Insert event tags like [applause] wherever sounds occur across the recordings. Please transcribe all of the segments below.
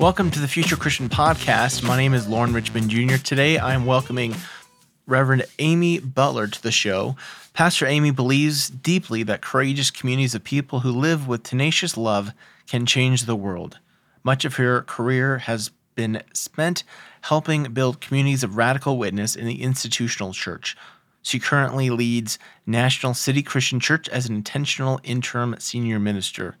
Welcome to the Future Christian Podcast. My name is Lauren Richmond Jr. Today I am welcoming Reverend Amy Butler to the show. Pastor Amy believes deeply that courageous communities of people who live with tenacious love can change the world. Much of her career has been spent helping build communities of radical witness in the institutional church. She currently leads National City Christian Church as an intentional interim senior minister.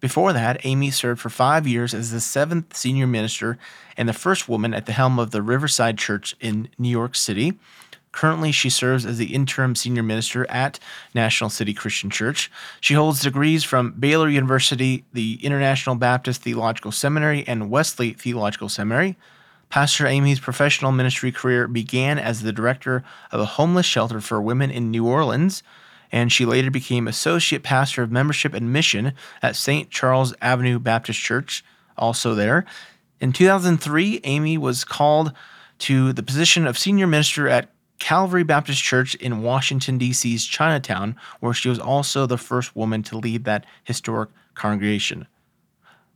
Before that, Amy served for five years as the seventh senior minister and the first woman at the helm of the Riverside Church in New York City. Currently, she serves as the interim senior minister at National City Christian Church. She holds degrees from Baylor University, the International Baptist Theological Seminary, and Wesley Theological Seminary. Pastor Amy's professional ministry career began as the director of a homeless shelter for women in New Orleans and she later became associate pastor of membership and mission at St. Charles Avenue Baptist Church, also there. In 2003, Amy was called to the position of senior minister at Calvary Baptist Church in Washington, D.C.'s Chinatown, where she was also the first woman to lead that historic congregation.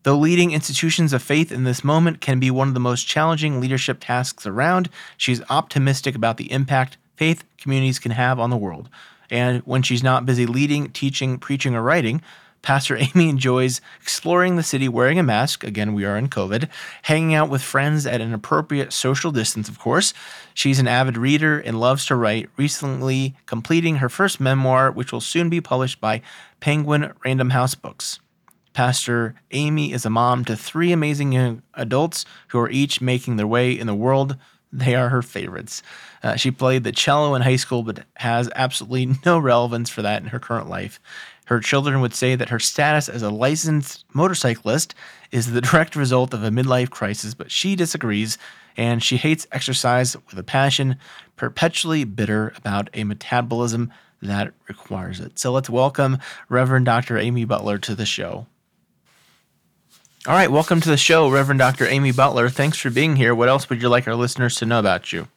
Though leading institutions of faith in this moment can be one of the most challenging leadership tasks around, she's optimistic about the impact faith communities can have on the world. And when she's not busy leading, teaching, preaching, or writing, Pastor [laughs] Amy enjoys exploring the city wearing a mask. Again, we are in COVID, hanging out with friends at an appropriate social distance, of course. She's an avid reader and loves to write, recently completing her first memoir, which will soon be published by Penguin Random House Books. Pastor Amy is a mom to three amazing young adults who are each making their way in the world they are her favorites. Uh, she played the cello in high school, but has absolutely [laughs] no relevance for that in her current life. Her children would say that her status as a licensed motorcyclist is the [laughs] direct result of a midlife crisis, but she disagrees and she hates exercise with a passion, perpetually bitter about a metabolism that requires it. So let's welcome Reverend Dr. Amy Butler to the show. All right, welcome to the show, Reverend Dr. Amy Butler. Thanks for being here. What else would you like our listeners to know about you?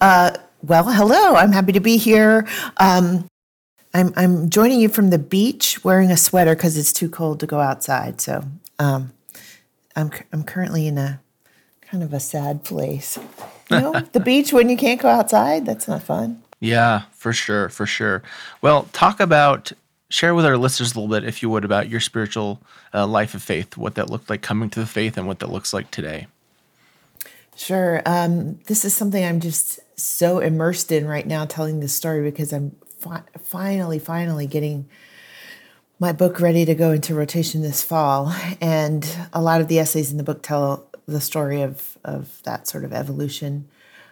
Uh, well, hello. I'm happy to be here. Um, I'm I'm joining you from the beach, wearing a sweater because it's too cold to go outside. So um, I'm I'm currently in a kind of a sad place. You know, [laughs] the beach when you can't go outside. That's not fun. Yeah, for sure, for sure. Well, talk about share with our listeners a little bit, if you would, about your spiritual uh, life of faith, what that looked like coming to the faith, and what that looks like today. Sure. Um, this is something I'm just so immersed in right now, telling this story because I'm fi- finally, finally getting my book ready to go into rotation this fall, and a lot of the essays in the book tell the story of of that sort of evolution.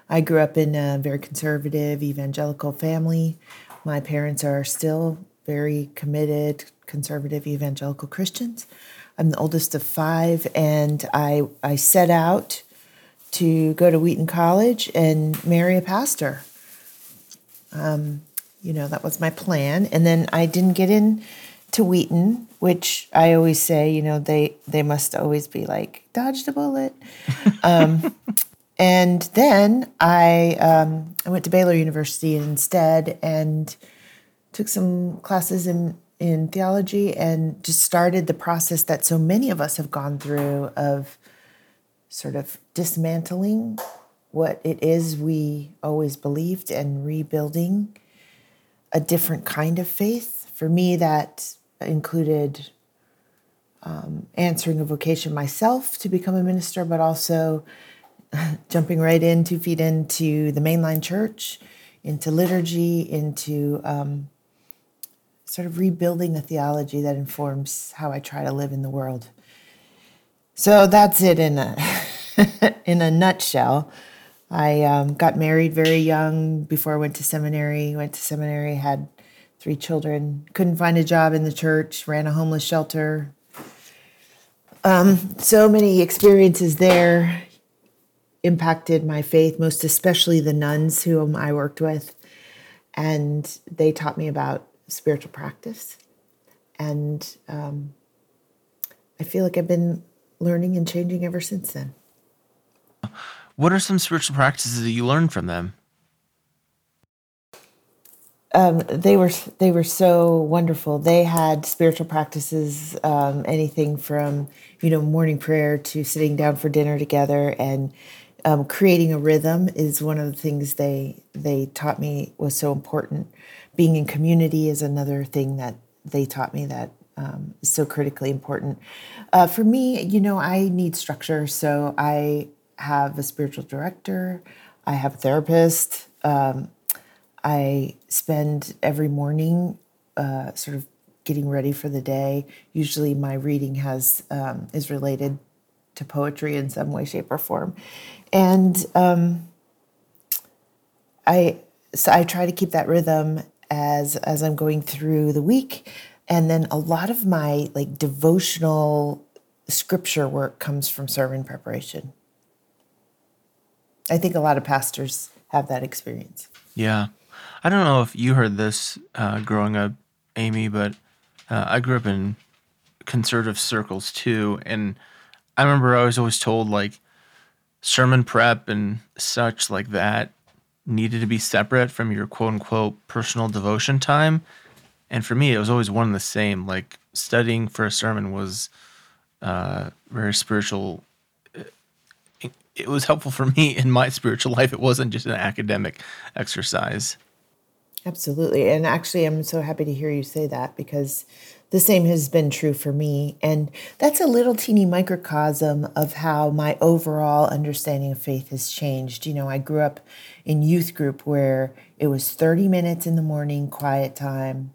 I grew up in a very conservative evangelical family. My parents are still very committed conservative evangelical Christians. I'm the oldest of five, and I I set out to go to Wheaton College and marry a pastor. Um, you know that was my plan, and then I didn't get in to Wheaton, which I always say, you know, they they must always be like dodged a bullet. [laughs] Um, and then I um, I went to Baylor University instead, and took some classes in in theology and just started the process that so many of us have gone through of sort of dismantling what it is we always believed and rebuilding a different kind of faith. For me, that included um, answering a vocation myself to become a minister, but also [laughs] jumping right in two feet into the mainline church, into liturgy, into um, sort of rebuilding a theology that informs how I try to live in the world. So that's it in a [laughs] in a nutshell. I um, got married very young before I went to seminary. Went to seminary, had three children. Couldn't find a job in the church. Ran a homeless shelter. Um, so many experiences there. impacted my faith, most especially the nuns whom I worked with. And they taught me about spiritual practice. And um, I feel like I've been learning and changing ever since then. What are some spiritual practices that you learned from them? Um, they were they were so wonderful. They had spiritual practices, um, anything from you know morning prayer to sitting down for dinner together, and um, creating a rhythm is one of the things they they taught me was so important. Being in community is another thing that they taught me that um, is so critically important. Uh, for me, you know, I need structure, so I have a spiritual director, I have a therapist. Um, I spend every morning uh, sort of getting ready for the day. Usually, my reading has um, is related to poetry in some way, shape, or form, and um, I so I try to keep that rhythm as as I'm going through the week, and then a lot of my like devotional scripture work comes from sermon preparation. I think a lot of pastors have that experience. Yeah. I don't know if you heard this uh, growing up, Amy, but uh, I grew up in conservative circles too. And I remember I was always told like sermon prep and such like that needed to be separate from your quote unquote personal devotion time. And for me, it was always one and the same. Like studying for a sermon was uh, very spiritual. It, it was helpful for me in my [laughs] spiritual life. It wasn't just an academic exercise. Absolutely. And actually, I'm so happy to hear you say that because the same has been true for me. And that's a little teeny microcosm of how my overall understanding of faith has changed. You know, I grew up in youth group where it was 30 minutes in the morning, quiet time.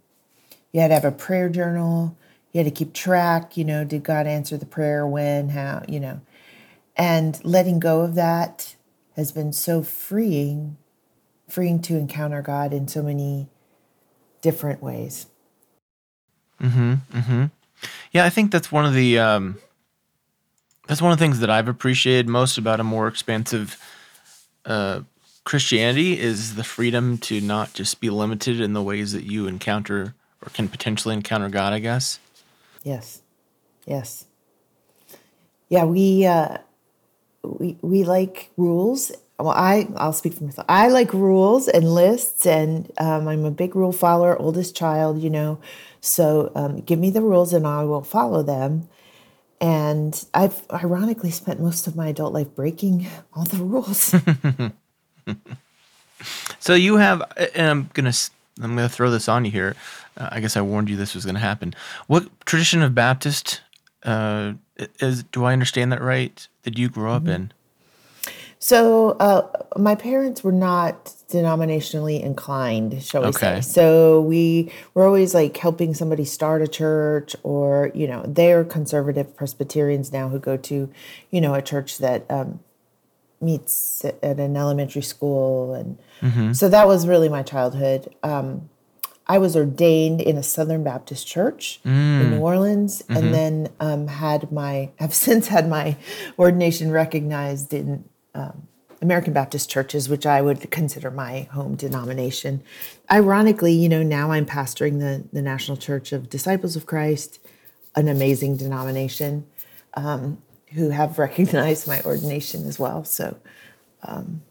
You had to have a prayer journal. You had to keep track, you know, did God answer the prayer when, how, you know. And letting go of that has been so freeing freeing to encounter God in so many different ways. Mm-hmm. Mm-hmm. Yeah, I think that's one of the um, that's one of the things that I've appreciated most about a more expansive uh, Christianity is the freedom to not just be limited in the ways that you encounter or can potentially encounter God. I guess. Yes. Yes. Yeah, we uh, we we like rules well, I I'll speak for myself. I like rules and lists, and um, I'm a big rule follower, oldest child, you know. So um, give me the rules, and I will follow them. And I've ironically spent most of my adult life breaking all the rules. [laughs] so you have, and I'm gonna I'm gonna throw this on you here. Uh, I guess I warned you this was gonna happen. What tradition of Baptist uh, is? Do I understand that right? Did you grow up mm-hmm. in? So uh, my parents were not denominationally inclined, shall we okay. say. So we were always like helping somebody start a church or, you know, they're conservative Presbyterians now who go to, you know, a church that um, meets at an elementary school. And mm-hmm. so that was really my childhood. Um, I was ordained in a Southern Baptist church mm. in New Orleans, mm-hmm. and then um, had my [laughs] have since had my ordination recognized in um, American Baptist churches, which I would consider my home denomination. Ironically, you know, now I'm pastoring the, the National Church of Disciples of Christ, an amazing denomination um, who have [laughs] recognized my ordination as well. So, um,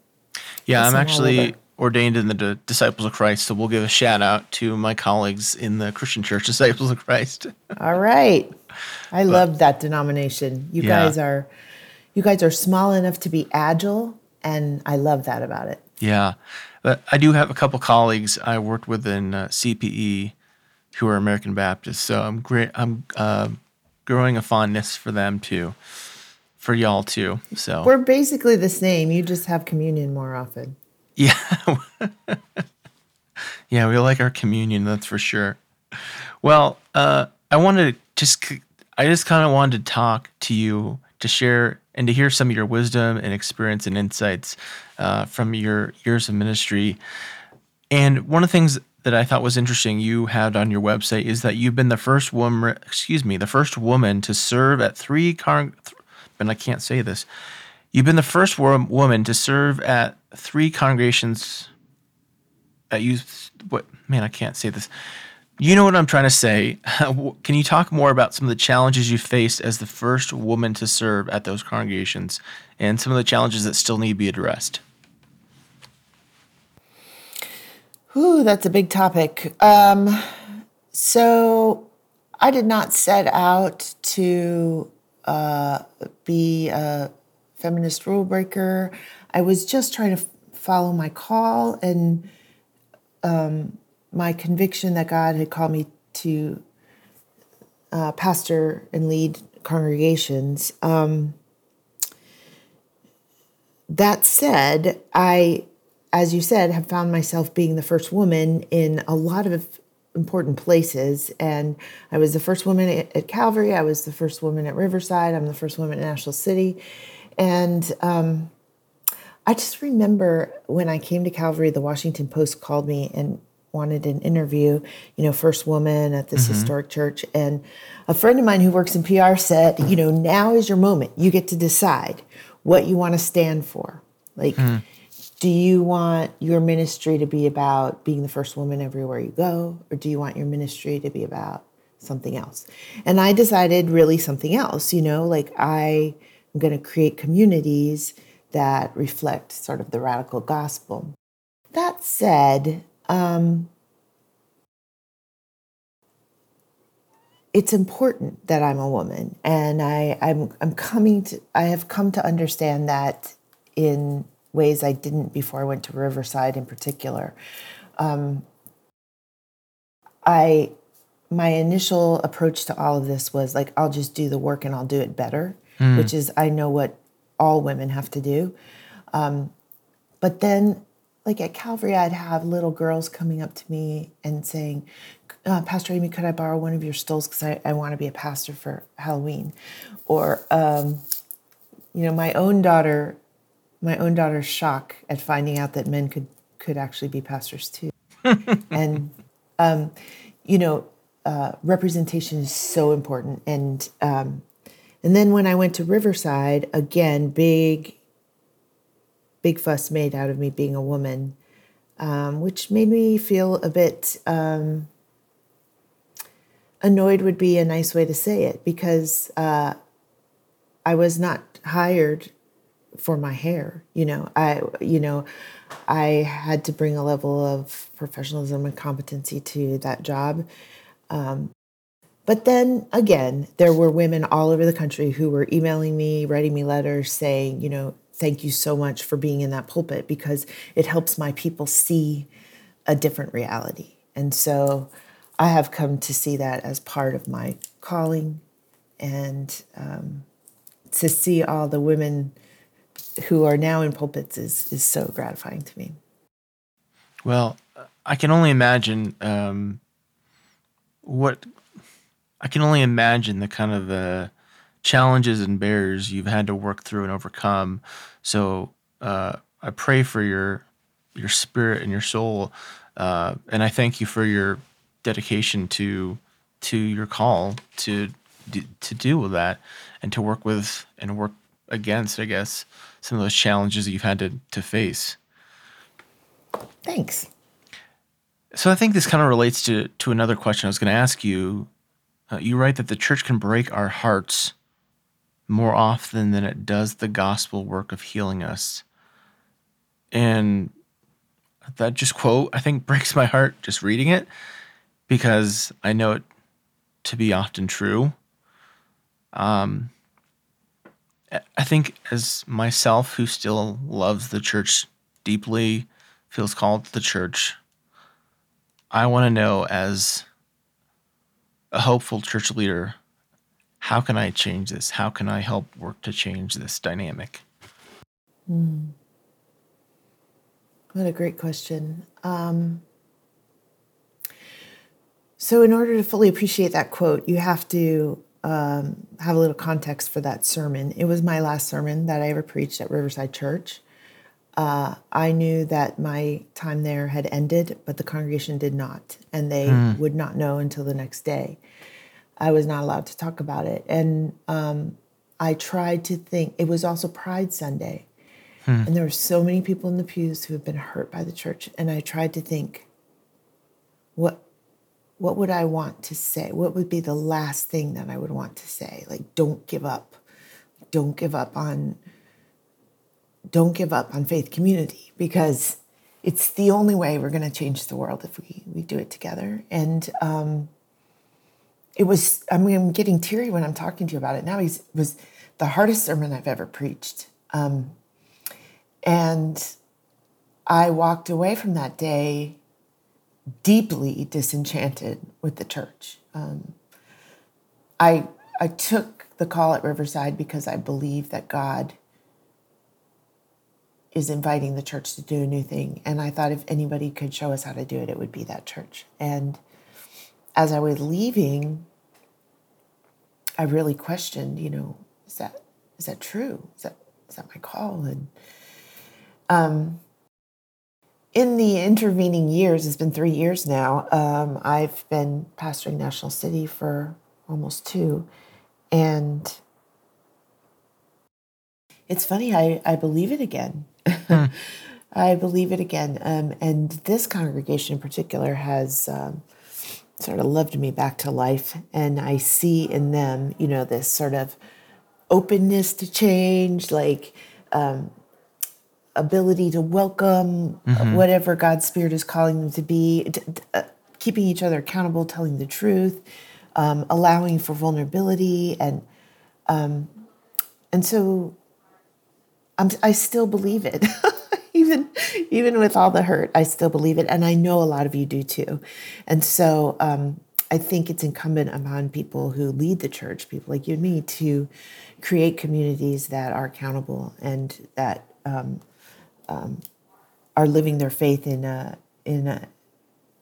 yeah, I'm actually ordained in the D- Disciples of Christ, so we'll give a shout out to my colleagues in the Christian Church [laughs] Disciples of Christ. All right, I but, love that denomination. You yeah. guys are you guys are small enough to be agile, and I love that about it. Yeah, but I do have a couple colleagues I worked with in uh, CPE who are American Baptists, so I'm great. I'm uh, growing a fondness for them too, for y'all too. So we're basically the same. You just have communion more often. [laughs] Yeah, yeah, we like our communion. That's for sure. Well, uh, I wanted to just, I just kind of wanted to talk to you to share and to hear some of your wisdom and experience and insights uh, from your years of ministry. And one of the things that I thought was interesting you had on your website is that you've been the first woman, excuse me, the first woman to serve at three car, and I can't say this. You've been the first wo- woman to serve at three congregations at youth. What man? I can't say this. You know what I'm trying to say. [laughs] Can you talk more about some of the challenges you faced as the first woman to serve at those congregations, and some of the challenges that still need to be addressed? Ooh, that's a big topic. Um, so I did not set out to uh, be a feminist rule breaker. I was just trying to f- follow my call and um, my conviction that God had called me to uh, pastor and lead congregations. Um, that said, I, as you said, have found myself being the first woman in a lot of important places. And I was the first woman at, at Calvary. I was the first woman at Riverside. I'm the first woman at National City. And um, I just remember when I came to Calvary, the Washington Post called me and wanted an interview, you know, first woman at this mm-hmm. historic church. And a friend of mine who works in PR said, you know, now is your moment. You get to decide what you want to stand for. Like, mm. do you want your ministry to be about being the first woman everywhere you go? Or do you want your ministry to be about something else? And I decided really something else, you know, like I am going to create communities that reflect sort of the radical gospel. That said, um, it's important that I'm a woman, and I, I'm I'm coming to I have come to understand that in ways I didn't before I went to Riverside, in particular. Um, I my initial approach to all of this was like I'll just do the work and I'll do it better, mm. which is I know what all women have to do. Um, but then like at Calvary, I'd have little girls coming up to me and saying, uh, Pastor Amy, could I borrow one of your stills because I, I want to be a pastor for Halloween? Or, um, you know, my own daughter, my own daughter's shock at finding out that men could could actually be pastors too. [laughs] and, um, you know, uh, representation is so important. And um, and then when I went to Riverside, again, big big fuss made out of me being a woman, um, which made me feel a bit um, annoyed, would be a nice way to say it, because uh, I was not hired for my hair. You know, I, you know, I had to bring a level of professionalism and competency to that job. Um, but then again, there were women all over the country who were emailing me, writing me letters saying, you know, thank you so much for being in that pulpit because it helps my people see a different reality. And so I have come to see that as part of my calling and um, to see all the women who are now in pulpits is, is so gratifying to me. Well, I can only imagine um, what I can only imagine the kind of uh, challenges and barriers you've had to work through and overcome. So uh, I pray for your your spirit and your soul, uh, and I thank you for your dedication to to your call to to deal with that and to work with and work against, I guess, some of those challenges that you've had to to face. Thanks. So I think this kind of relates to to another question I was going to ask you. Uh, you write that the church can break our hearts more often than it does the gospel work of healing us. And that just quote, I think, [laughs] breaks my heart just reading it because I know it to be often true. Um, I think, as myself, who still loves the church deeply, feels called to the church, I want to know as a hopeful church leader how can I change this? How can I help work to change this dynamic? Mm. What a great question. Um, so, in order to fully appreciate that quote, you have to um, have a little context for that sermon. It was my last sermon that I ever preached at Riverside Church. Uh, I knew that my time there had ended, but the congregation did not, and they mm. would not know until the next day. I was not allowed to talk about it. And um, I tried to think, it was also Pride Sunday. And there were so many people in the pews who have been hurt by the church. And I tried to think, what what would I want to say? What would be the last thing that I would want to say? Like, don't give up. Don't give up on don't give up on faith community because it's the only way we're going to change the world if we, we do it together. And um, it was, I mean, I'm getting teary when I'm talking to you about it now. It was the hardest sermon I've ever preached. Um, and I walked away from that day deeply disenchanted with the church. Um, I I took the call at Riverside because I believe that God is inviting the church to do a new thing, and I thought if anybody could show us how to do it, it would be that church. And as I was leaving, I really questioned, you know, is that is that true? Is that is that my call? And um, in the intervening years, it's been three years now, um, I've been pastoring National City for almost two. And it's funny, I, I believe it again. [laughs] I believe it again. Um, and this congregation in particular has um, sort of loved me back to life. And I see in them, you know, this sort of openness to change, like, um, ability to welcome whatever God's Spirit is calling them to be, t- t- uh, keeping each other accountable, telling the truth, um, allowing for vulnerability, and um, and so I'm, I still believe it, [laughs] even even with all the hurt, I still believe it, and I know a lot of you do too, and so. Um, I think it's incumbent upon people who lead the church, people like you and me, to create communities that are accountable and that um, are living their faith in a in a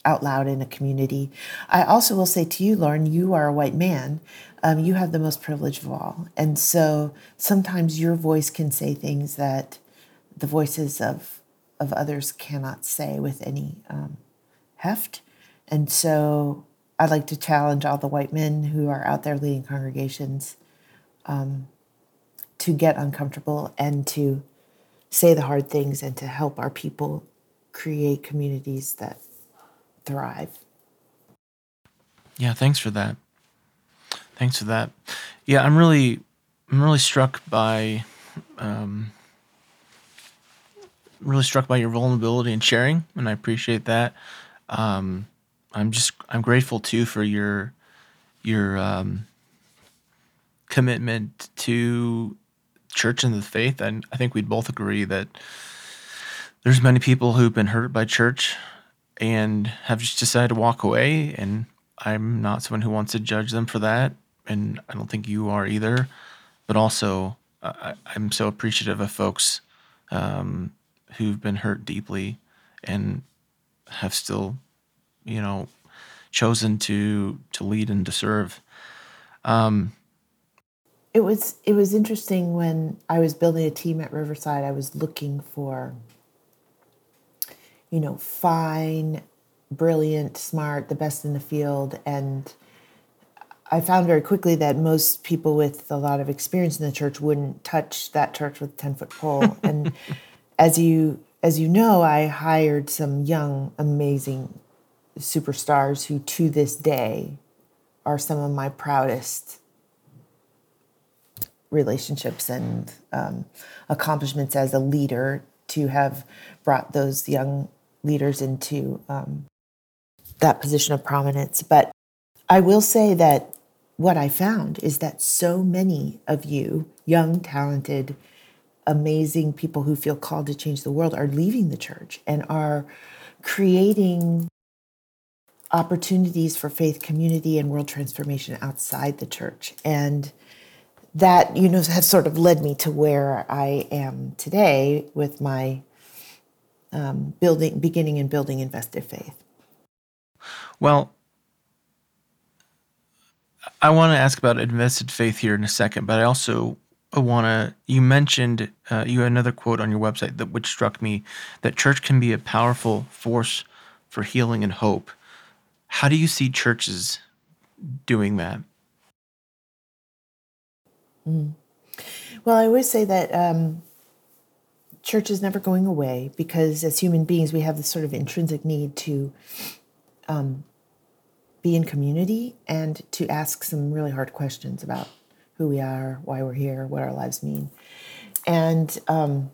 out loud in a community. I also will say to you, Lauren, you are a white man. Um, you have the most privilege of all, and so sometimes your voice can say things that the voices of of others cannot say with any um, heft. And so I'd like to challenge all the white men who are out there leading congregations um, to get uncomfortable and to say the hard things and to help our people create communities that thrive. Yeah, thanks for that. Thanks for that. Yeah, I'm really, I'm really struck by, um, really struck by your vulnerability and sharing, and I appreciate that. Um, I'm just, I'm grateful too for your, your um, commitment to church and the faith. And I think we'd both agree that there's many people who've been hurt by church and have just decided to walk away and i'm not someone who wants to judge them for that and i don't think you are either but also I, i'm so appreciative of folks um, who've been hurt deeply and have still you know chosen to to lead and to serve um, It was it was interesting when I was building a team at Riverside. I was looking for, you know, fine, brilliant, smart, the best in the field, and I found very quickly that most people with a lot of experience in the church wouldn't touch that church with a ten foot pole. [laughs] and as you as you know, I hired some young, amazing superstars who, to this day, are some of my proudest relationships and um, accomplishments as a leader to have brought those young leaders into um, that position of prominence. But I will say that what I found is that so many of you, young, talented, amazing people who feel called to change the world, are leaving the church and are creating opportunities for faith community and world transformation outside the church. And that, you know, has sort of led me to where I am today with my um, building, beginning and building invested faith. Well, I want to ask about invested faith here in a second, but I also to. You mentioned uh, you had another quote on your website that which struck me that church can be a powerful force for healing and hope. How do you see churches doing that? Well, I always say that um, church is never going away because as human beings, we have this sort of intrinsic need to um, be in community and to ask some really hard questions about who we are, why we're here, what our lives mean. And um,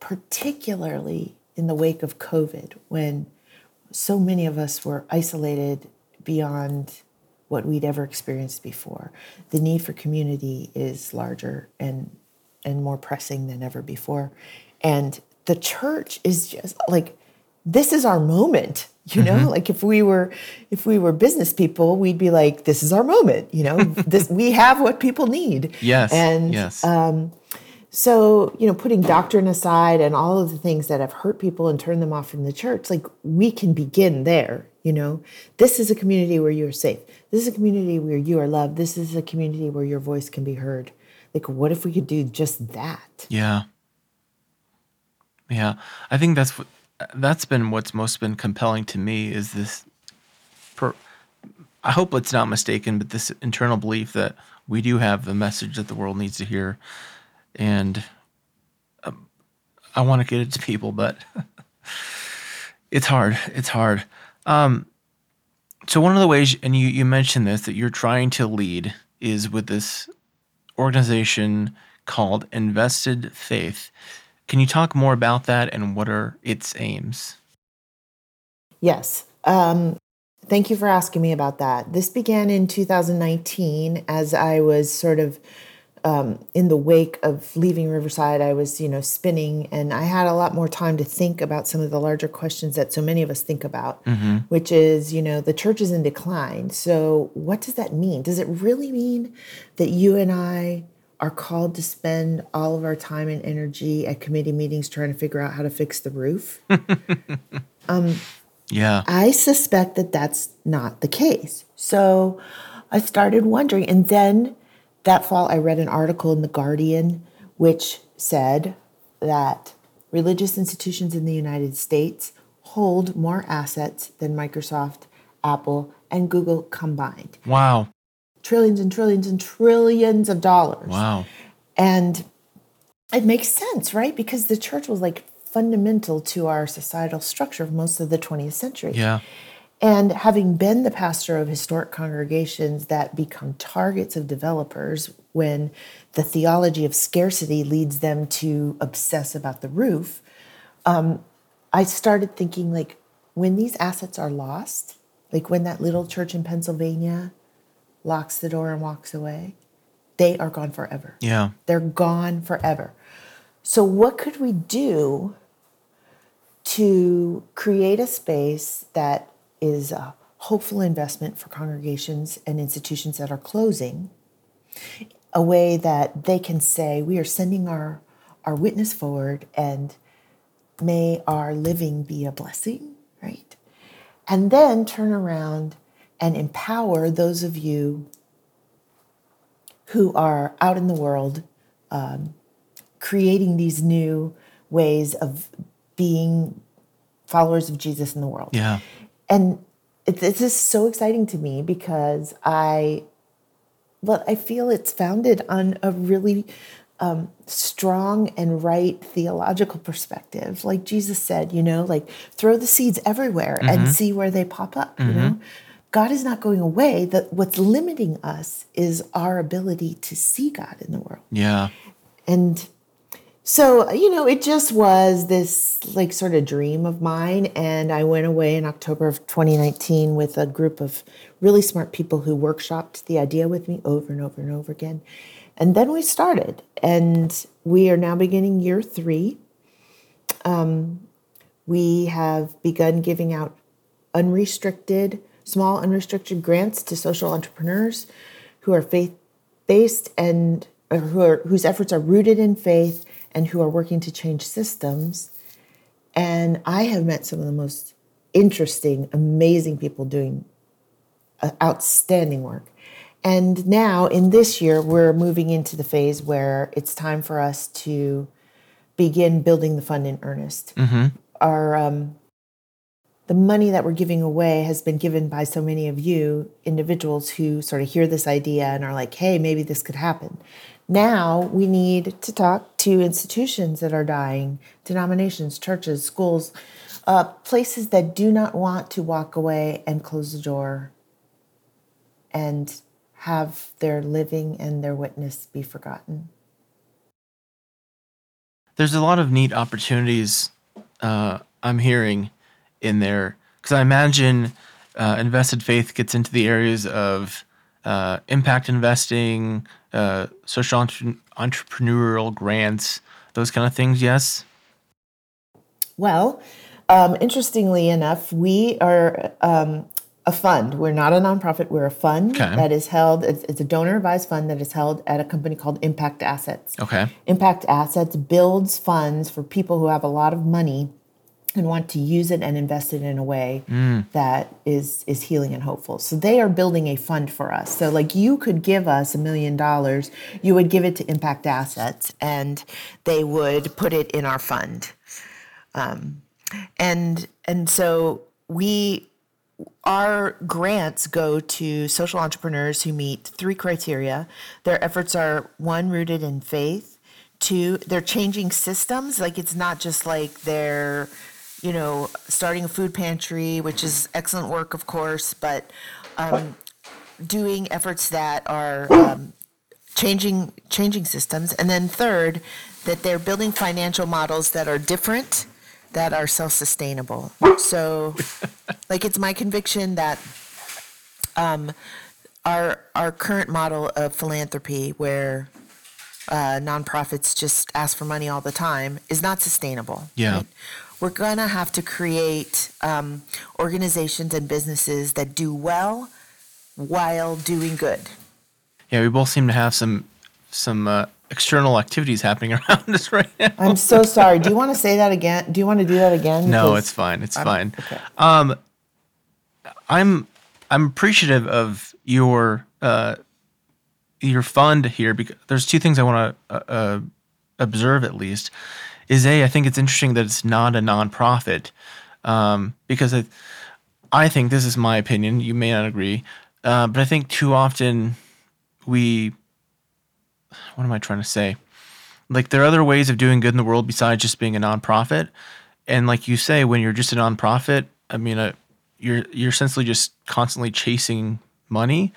particularly in the wake of COVID, when so many of us were isolated beyond what we'd ever experienced before, the need for community is larger and and more pressing than ever before. And the church is just like this is our moment you know? Mm-hmm. like if we were if we were business people we'd be like this is our moment you know? [laughs] This we have what people need. Yes and yes. um so you know putting doctrine aside and all of the things that have hurt people and turned them off from the church like we can begin there you know? This is a community where you're safe. This is a community where you are loved. This is a community where your voice can be heard. Like what if we could do just that? Yeah. Yeah. I think that's what that's been what's most been compelling to me is this per, I hope it's not mistaken, but this internal belief that we do have the message that the world needs to hear, and um, I want to get it to people, but [laughs] it's hard. It's hard. Um, so one of the ways, and you you mentioned this, that you're trying to lead is with this organization called Invested Faith. Can you talk more about that and what are its aims? Yes. Um, thank you for asking me about that. This began in 2019 as I was sort of um, in the wake of leaving Riverside. I was, you know, spinning and I had a lot more time to think about some of the larger questions that so many of us think about, mm-hmm. which is, you know, the church is in decline. So, what does that mean? Does it really mean that you and I are called to spend all of our time and energy at committee meetings trying to figure out how to fix the roof. [laughs] um, yeah. I suspect that that's not the case. So I started wondering. And then that fall, I read an article in The Guardian which said that religious institutions in the United States hold more assets than Microsoft, Apple, and Google combined. Wow trillions and trillions and trillions of dollars. Wow. And it makes sense, right? Because the church was like fundamental to our societal structure of most of the 20th century. Yeah. And having been the pastor of historic congregations that become targets of developers when the theology of scarcity leads them to obsess about the roof, um, I started thinking like when these assets are lost, like when that little church in Pennsylvania locks the door and walks away, they are gone forever. Yeah. They're gone forever. So, what could we do to create a space that is a hopeful investment for congregations and institutions that are closing? A way that they can say, we are sending our, our witness forward and may our living be a blessing, right? And then turn around and empower those of you who are out in the world um, creating these new ways of being followers of Jesus in the world. Yeah. And it, this is so exciting to me because I, well, I feel it's founded on a really um, strong and right theological perspective. Like Jesus said, you know, like throw the seeds everywhere mm-hmm. and see where they pop up, mm-hmm. you know? God is not going away. That what's limiting us is our ability to see God in the world. Yeah. And so, you know, it just was this like sort of dream of mine. And I went away in October of 2019 with a group of really smart people who workshopped the idea with me over and over and over again. And then we started, and we are now beginning year three. Um, we have begun giving out unrestricted small unrestricted grants to social entrepreneurs who are faith based and who are, whose efforts are rooted in faith and who are working to change systems. And I have met some of the most interesting, amazing people doing uh, outstanding work. And now, in this year, we're moving into the phase where it's time for us to begin building the fund in earnest. Mm-hmm. Our um, the money that we're giving away has been given by so many of you individuals who sort of hear this idea and are like, hey, maybe this could happen. now we need to talk to institutions that are dying, denominations, churches, schools, uh, places that do not want to walk away and close the door and have their living and their witness be forgotten. There's a lot of neat opportunities uh, I'm hearing in there because I imagine uh, invested faith gets into the areas of uh, impact investing, uh, social entre- entrepreneurial grants, those kind of things. Yes. Well, um, interestingly enough, we are um, a fund. We're not a nonprofit. We're a fund Okay. that is held. It's, it's a donor advised fund that is held at a company called Impact Assets. Okay. Impact Assets builds funds for people who have a lot of money and want to use it and invest it in a way that is is healing and hopeful. So they are building a fund for us. So like you could give us a million dollars, you would give it to Impact Assets and they would put it in our fund. Um, and and so we our grants go to social entrepreneurs who meet three criteria. Their efforts are one, rooted in faith. Two, they're changing systems. Like it's not just like they're, you know, starting a food pantry, which is excellent work, of course, but um, doing efforts that are um, changing changing systems. And then third, that they're building financial models that are different, that are self-sustainable. So [laughs] like it's my conviction that um, our our current model of philanthropy where uh, nonprofits just ask for money all the time is not sustainable. Yeah. We're gonna have to create um, organizations and businesses that do well while doing good. Yeah, we both seem to have some some uh, external activities happening [laughs] around us right now. I'm so sorry. Do you want to say that again? Do you want to do that again? No, Because- it's fine. It's I'm- fine. okay. Um, I'm I'm appreciative of your uh, your fund here because there's two things I want to uh, uh, observe at least. Is a I think it's interesting that it's not a nonprofit um, because I, I think this is my opinion. You may not agree, uh, but I think too often we what am I trying to say? Like there are other ways of doing good in the world besides just being a nonprofit. And like you say, when you're just a nonprofit, I mean, uh, you're you're essentially just constantly chasing money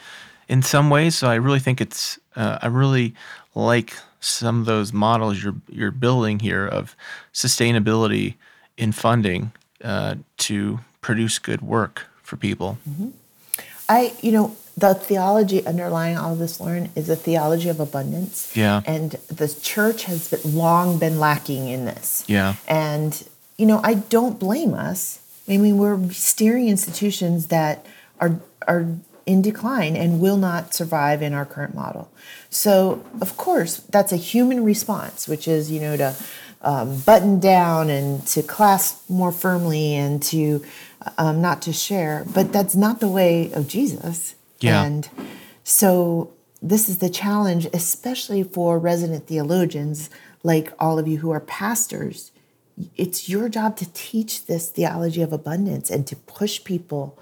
in some ways. So I really think it's uh, I really like some of those models you're you're building here of sustainability in funding uh, to produce good work for people. I, you know, the theology underlying all this, Lauren, is a theology of abundance. Yeah. And the church has been, long been lacking in this. Yeah. And, you know, I don't blame us. I mean, we're steering institutions that are are in decline and will not survive in our current model. So, of course, that's a human response, which is, you know, to um, button down and to clasp more firmly and to um, not to share. But that's not the way of Jesus. Yeah. And so this is the challenge, especially for resident theologians like all of you who are pastors. It's your job to teach this theology of abundance and to push people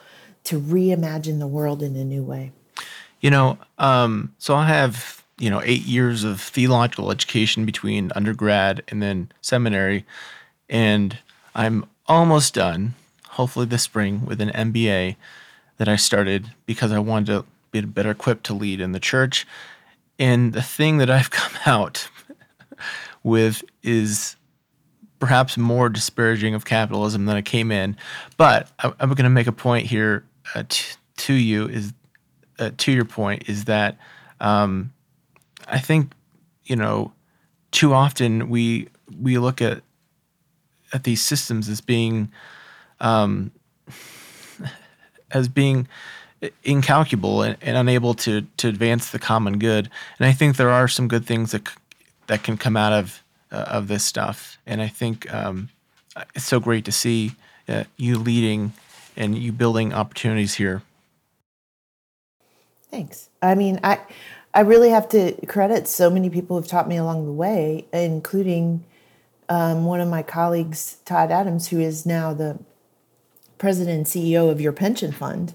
to reimagine the world in a new way. You know, um, so I have, you know, eight years of theological education between undergrad and then seminary. And I'm almost done, hopefully this spring, with an MBA that I started because I wanted to be better equipped to lead in the church. And the thing that I've [laughs] come out with is perhaps more disparaging of capitalism than I came in. But I, I'm going to make a point here uh, t- to you is uh, to your point is that um, I think you know too often we we look at at these systems as being um, as being incalculable and, and unable to to advance the common good. And I think there are some good things that that can come out of uh, of this stuff. And I think um, it's so great to see uh, you leading and you building opportunities here. Thanks. I mean, I I really have to credit so many people who've taught me along the way, including um, one of my colleagues, Todd Adams, who is now the president and CEO of your pension fund.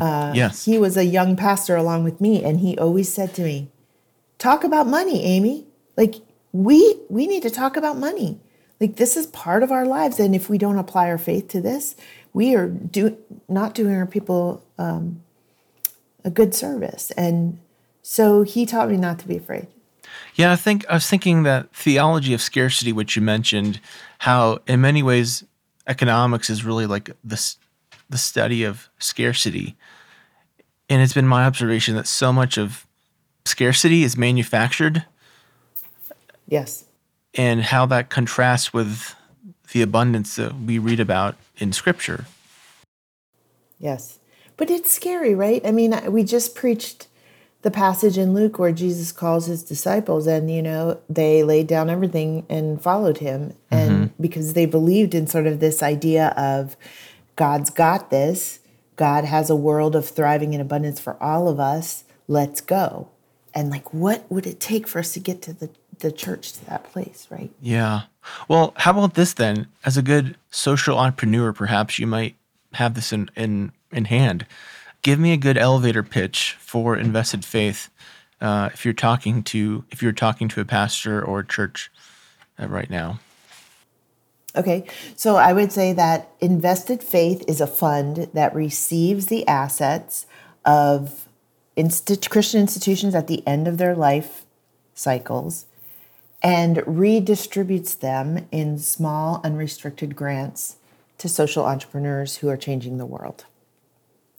Uh, yes. He was a young pastor along with me, and he always said to me, talk about money, Amy. Like we we need to talk about money. Like this is part of our lives, and if we don't apply our faith to this, we are do not doing our people um, a good service. And so he taught me not to be afraid. Yeah, I think I was thinking that theology of scarcity, which you mentioned, how in many ways economics is really like this the study of scarcity. And it's been my observation that so much of scarcity is manufactured. Yes. And how that contrasts with the abundance that we read about in scripture. Yes. But it's scary, right? I mean, we just preached the passage in Luke where Jesus calls his disciples and you know they laid down everything and followed him and mm-hmm. because they believed in sort of this idea of God's got this God has a world of thriving in abundance for all of us let's go and like what would it take for us to get to the the church to that place right yeah well how about this then? As a good social entrepreneur perhaps you might have this in in in hand. Give me a good elevator pitch for invested faith uh, if you're talking to if you're talking to a pastor or a church uh, right now. Okay so i would say that invested faith is a fund that receives the assets of christian institutions at the end of their life cycles and redistributes them in small unrestricted grants to social entrepreneurs who are changing the world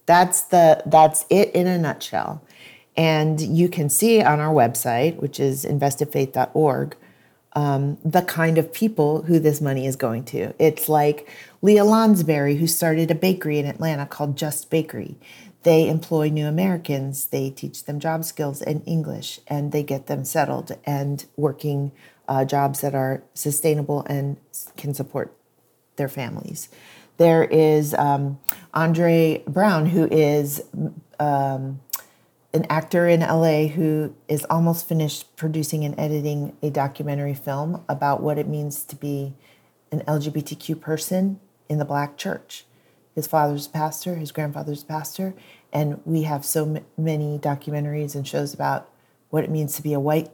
that's the that's it in a nutshell. And you can see on our website, which is investedfaith.org, um, the kind of people who this money is going to. It's like Leah Lonsberry, who started a bakery in Atlanta called Just Bakery. They employ new Americans, they teach them job skills and English, and they get them settled and working uh, jobs that are sustainable and can support their families. There is um, Andre Brown, who is um, an actor in LA who is almost finished producing and editing a documentary film about what it means to be an LGBTQ person in the black church. His father's pastor, his grandfather's pastor, and we have so m- many documentaries and shows about what it means to be a white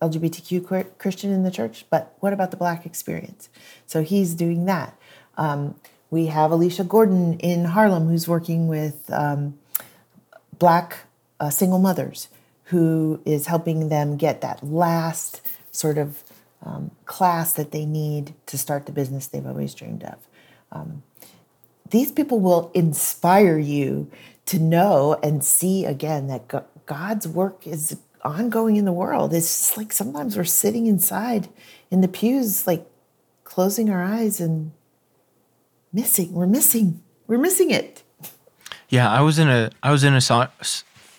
LGBTQ Christian in the church, but what about the black experience? So he's doing that. Um, we have Alicia Gordon in Harlem who's working with um, Black uh, single mothers who is helping them get that last sort of um, class that they need to start the business they've always dreamed of. These people will inspire you to know and see again that God's work is ongoing in the world. It's just like sometimes we're sitting inside in the pews, like closing our eyes and missing. We're missing. We're missing it. Yeah, I was in a I was in a so,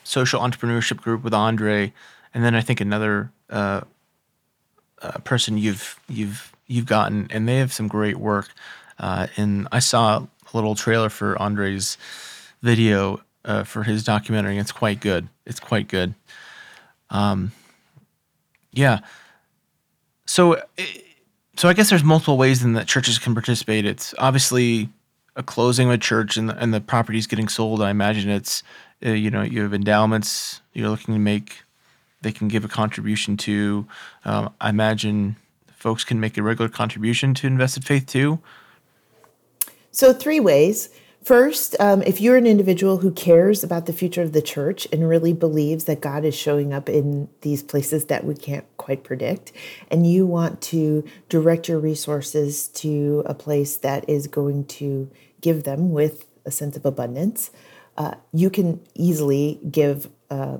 social entrepreneurship group with Andre, and then I think another uh, uh, person you've you've you've gotten, and they have some great work. Uh, and I saw little trailer for Andre's video uh, for his documentary. It's quite good. It's quite good. Um, yeah. So. So I guess there's multiple ways in that churches can participate. It's obviously a closing of a church and the, and the property's getting sold. I imagine it's uh, you know you have endowments you're looking to make. They can give a contribution to. Um, I imagine folks can make a regular contribution to Invested Faith too. So three ways. First, um, if you're an individual who cares about the future of the church and really believes that God is showing up in these places that we can't quite predict, and you want to direct your resources to a place that is going to give them with a sense of abundance, uh, you can easily give uh,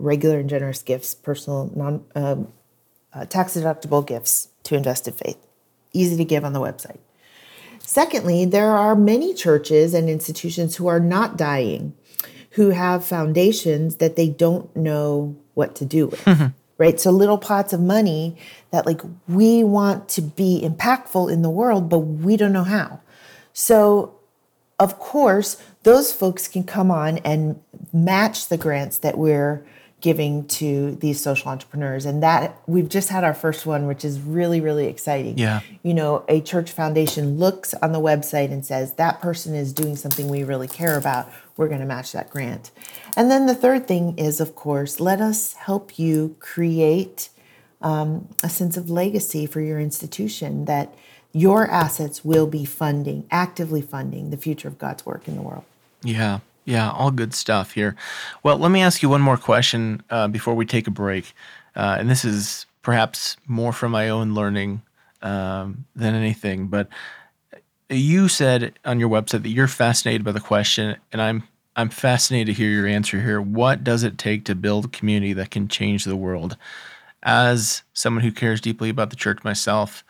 regular and generous gifts, personal, non um, uh, tax deductible gifts to Invested Faith. Easy to give on the website. Secondly, there are many churches and institutions who are not dying, who have foundations that they don't know what to do with. Mm-hmm. Right. So little pots of money that like we want to be impactful in the world, but we don't know how. So of course, those folks can come on and match the grants that we're giving to these social entrepreneurs. And that we've just had our first one which is really really exciting. Yeah. You know a church foundation looks on the website and says that person is doing something we really care about. We're going to match that grant. And then the third thing is, of course, let us help you create um, a sense of legacy for your institution that your assets will be funding, actively funding the future of God's work in the world. Yeah, yeah, all good stuff here. Well, let me ask you one more question uh, before we take a break. Uh, and this is perhaps more from my own learning um, than anything, but you said on your website that you're fascinated by the question, and I'm I'm fascinated to hear your answer here. What does it take to build a community that can change the world? As someone who cares deeply about the church myself,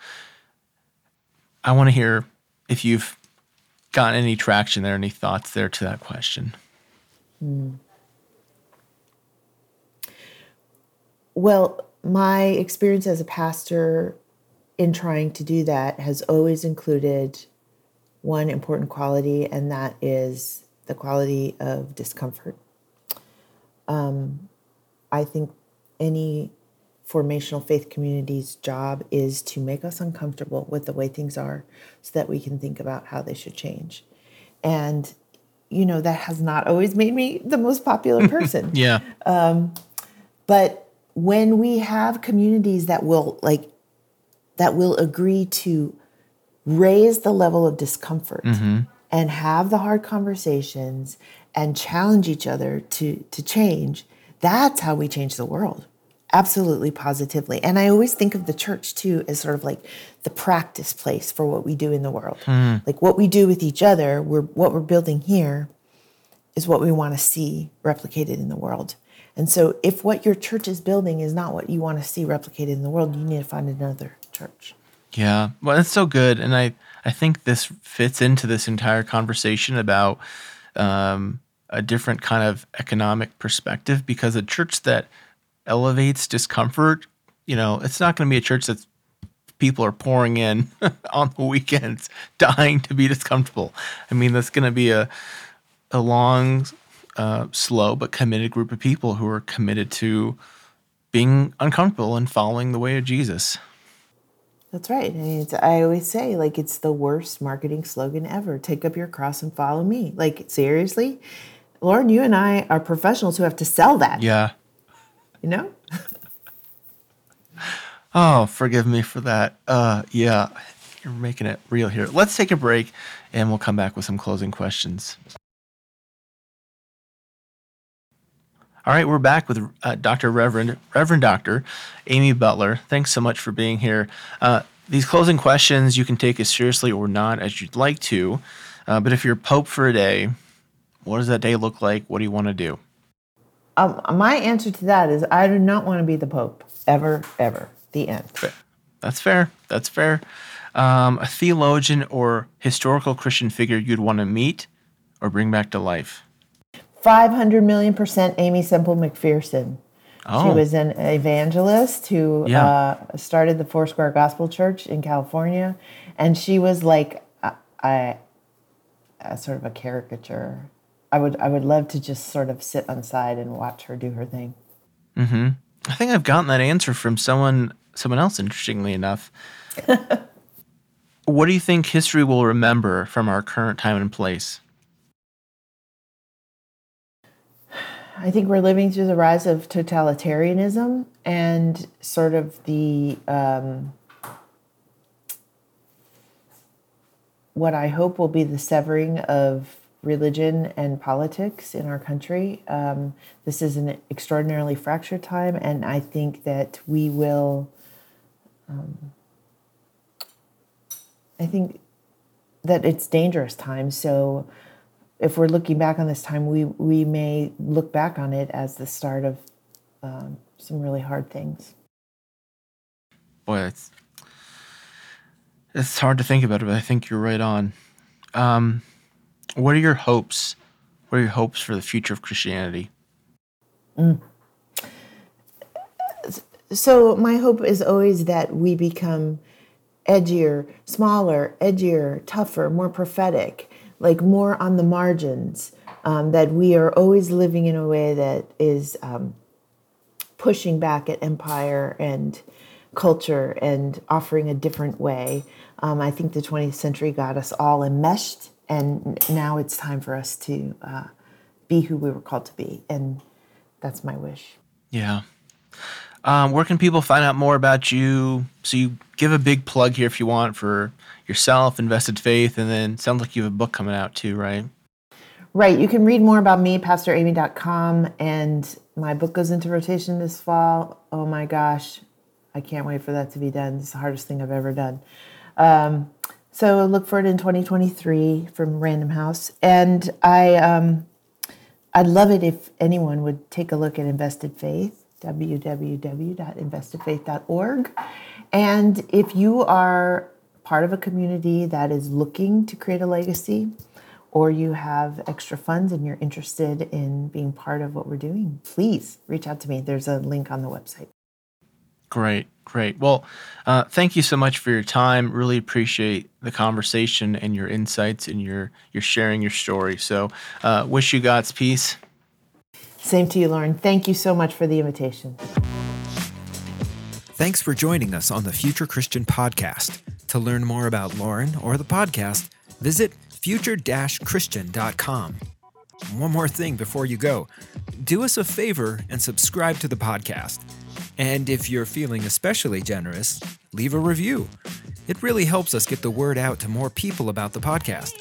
I want to hear if you've gotten any traction there, any thoughts there to that question. Hmm. Well, my experience as a pastor in trying to do that has always included one important quality, and that is the quality of discomfort. Um, I think any formational faith community's job is to make us uncomfortable with the way things are so that we can think about how they should change. And, you know, that has not always made me the most popular [laughs] person. yeah. Um, but when we have communities that will like that will agree to raise the level of discomfort mm-hmm. and have the hard conversations and challenge each other to to change that's how we change the world absolutely positively and i always think of the church too as sort of like the practice place for what we do in the world mm. like what we do with each other we're what we're building here is what we want to see replicated in the world and so, if what your church is building is not what you want to see replicated in the world, you need to find another church. Yeah, well, that's so good, and I I think this fits into this entire conversation about um, a different kind of economic perspective because a church that elevates discomfort, you know, it's not going to be a church that people are pouring in [laughs] on the weekends, [laughs] dying to be discomfortable. I mean, that's going to be a a long uh, slow but committed group of people who are committed to being uncomfortable and following the way of Jesus. That's right. I, mean, I always say, like, it's the worst marketing slogan ever. Take up your cross and follow me. Like, seriously? Lauren, you and I are professionals who have to sell that. Yeah. You know? [laughs] oh, forgive me for that. Uh, yeah, you're making it real here. Let's take a break and we'll come back with some closing questions. All right, we're back with uh, Dr. Reverend Reverend Dr. Amy Butler. Thanks so much for being here. Uh, these closing questions you can take as seriously or not as you'd like to, uh, but if you're Pope for a day, what does that day look like? What do you want to do? Um, my answer to that is I do not want to be the Pope ever, ever. The end. That's fair. That's fair. Um, a theologian or historical Christian figure you'd want to meet or bring back to life. 500 million percent Aimee Semple McPherson. Oh. She was an evangelist who yeah. uh, started the Foursquare Gospel Church in California. And she was like a, sort of a caricature. I would I would love to just sort of sit on side and watch her do her thing. Mm-hmm. I think I've gotten that answer from someone someone else, interestingly enough. [laughs] what do you think history will remember from our current time and place? I think we're living through the rise of totalitarianism and sort of the um, what I hope will be the severing of religion and politics in our country. Um, this is an extraordinarily fractured time, and I think that we will. Um, I think that it's dangerous time. So if we're looking back on this time, we we may look back on it as the start of um, some really hard things. Boy, it's it's hard to think about it, but I think you're right on. Um, what are your hopes? What are your hopes for the future of Christianity? Mm. So my hope is always that we become edgier, smaller, edgier, tougher, more prophetic like more on the margins, um, that we are always living in a way that is um, pushing back at empire and culture and offering a different way. Um, I think the 20th century got us all enmeshed, and now it's time for us to uh, be who we were called to be. And that's my wish. Yeah. Um, where can people find out more about you? So you give a big plug here if you want for yourself, Invested Faith, and then sounds like you have a book coming out too, right? Right. You can read more about me, pastoramy.com, and my book goes into rotation this fall. Oh my gosh, I can't wait for that to be done. It's the hardest thing I've ever done. Um, so look for it in 2023 from Random House, and I um, I'd love it if anyone would take a look at Invested Faith, www.investedfaith.org, and if you are part of a community that is looking to create a legacy or you have extra funds and you're interested in being part of what we're doing, please reach out to me. There's a link on the website. Great, great. Well, uh, thank you so much for your time. Really appreciate the conversation and your insights and your your sharing your story. So, uh, wish you God's peace. Same to you, Lauren. Thank you so much for the invitation. Thanks for joining us on the Future Christian Podcast. To learn more about Lauren or the podcast, visit future-christian.com. One more thing before you go do us a favor and subscribe to the podcast. And if you're feeling especially generous, leave a review. It really helps us get the word out to more people about the podcast.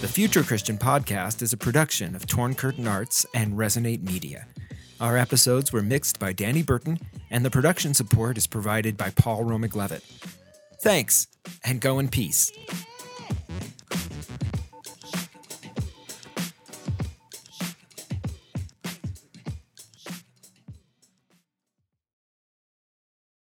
The Future Christian Podcast is a production of Torn Curtain Arts and Resonate Media. Our episodes were mixed by Danny Burton, and the production support is provided by Paul Romig Levitt. Thanks, and go in peace.